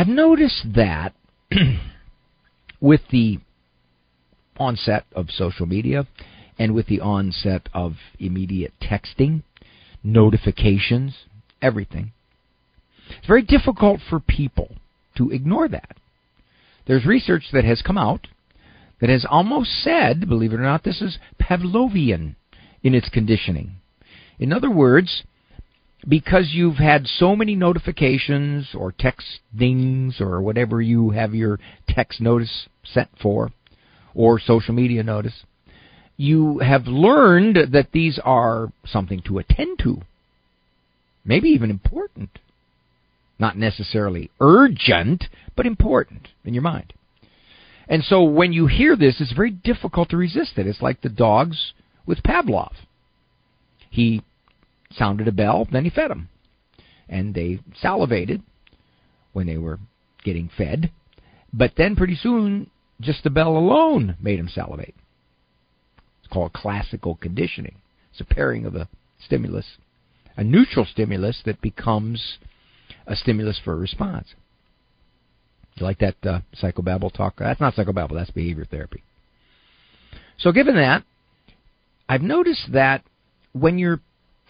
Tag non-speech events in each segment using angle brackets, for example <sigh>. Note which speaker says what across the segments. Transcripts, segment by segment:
Speaker 1: I've noticed that <clears throat> with the onset of social media and with the onset of immediate texting, notifications, everything, it's very difficult for people to ignore that. There's research that has come out that has almost said, believe it or not, this is Pavlovian in its conditioning. In other words, because you've had so many notifications or text dings or whatever you have your text notice sent for, or social media notice, you have learned that these are something to attend to, maybe even important. Not necessarily urgent, but important in your mind. And so when you hear this, it's very difficult to resist it. It's like the dogs with Pavlov. He sounded a bell, then he fed them. And they salivated when they were getting fed. But then pretty soon, just the bell alone made them salivate. It's called classical conditioning. It's a pairing of a stimulus, a neutral stimulus that becomes a stimulus for a response. You like that uh, psychobabble talk? That's not psychobabble, that's behavior therapy. So, given that, I've noticed that when you're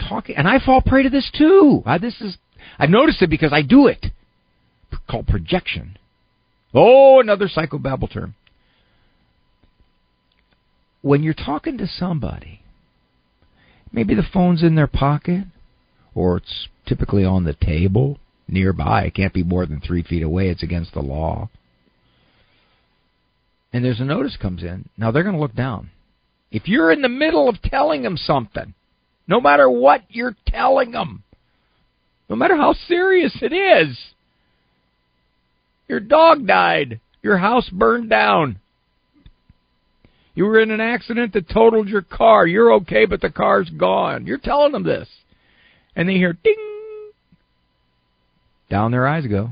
Speaker 1: talking, and I fall prey to this too. I, this is I've noticed it because I do it. Called projection. Oh, another psychobabble term. When you're talking to somebody, maybe the phone's in their pocket, or it's typically on the table nearby. It can't be more than three feet away. It's against the law. And there's a notice comes in. Now they're going to look down. If you're in the middle of telling them something, no matter what you're telling them, no matter how serious it is, your dog died, your house burned down, you were in an accident that totaled your car, you're okay, but the car's gone. You're telling them this. And they hear ding down their eyes go.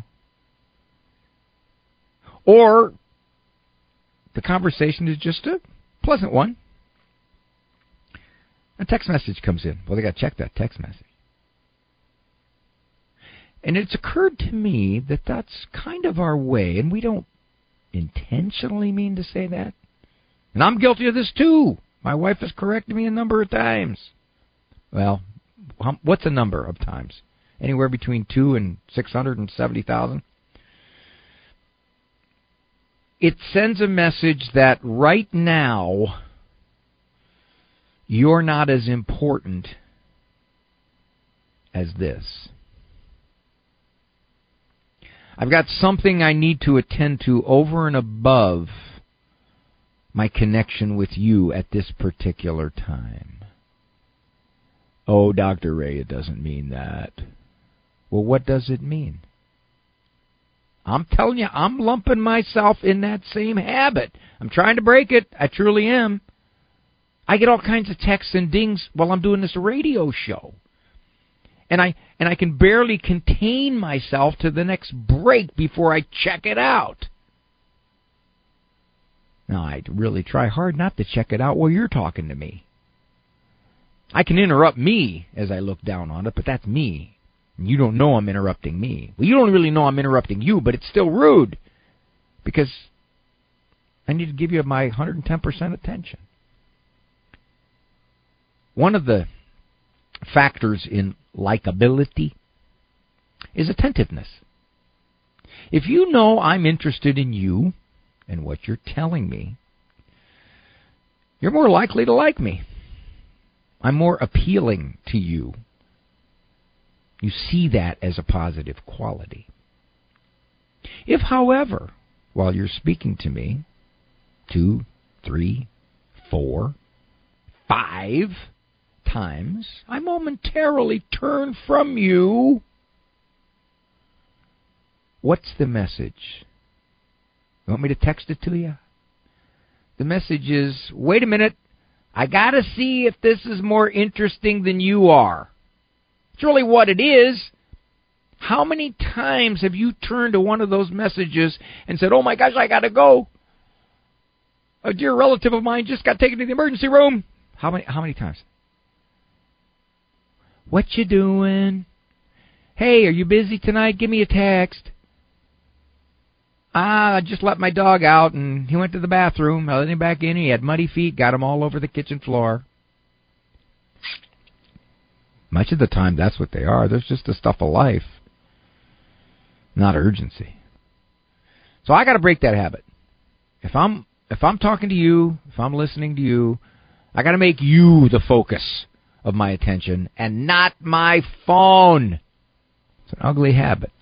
Speaker 1: Or the conversation is just a pleasant one. A text message comes in. Well, they got to check that text message. And it's occurred to me that that's kind of our way, and we don't intentionally mean to say that. And I'm guilty of this too. My wife has corrected me a number of times. Well, what's a number of times? anywhere between two and six hundred and seventy thousand. It sends a message that right now you're not as important as this. I've got something I need to attend to over and above my connection with you at this particular time. Oh, Dr. Ray, it doesn't mean that. Well, what does it mean? I'm telling you, I'm lumping myself in that same habit. I'm trying to break it. I truly am. I get all kinds of texts and dings while I'm doing this radio show. And I and I can barely contain myself to the next break before I check it out. Now I really try hard not to check it out while you're talking to me. I can interrupt me as I look down on it, but that's me. You don't know I'm interrupting me. Well, you don't really know I'm interrupting you, but it's still rude because I need to give you my 110% attention. One of the factors in likability is attentiveness. If you know I'm interested in you and what you're telling me, you're more likely to like me. I'm more appealing to you you see that as a positive quality. If, however, while you're speaking to me, two, three, four, five times, I momentarily turn from you, what's the message? You want me to text it to you? The message is wait a minute, I got to see if this is more interesting than you are. It's really what it is. How many times have you turned to one of those messages and said, Oh my gosh, I gotta go? A dear relative of mine just got taken to the emergency room. How many how many times? What you doing? Hey, are you busy tonight? Give me a text. Ah, I just let my dog out and he went to the bathroom. I let him back in. He had muddy feet, got him all over the kitchen floor. Much of the time, that's what they are. There's just the stuff of life, not urgency. So I got to break that habit. If I'm if I'm talking to you, if I'm listening to you, I got to make you the focus of my attention and not my phone. It's an ugly habit.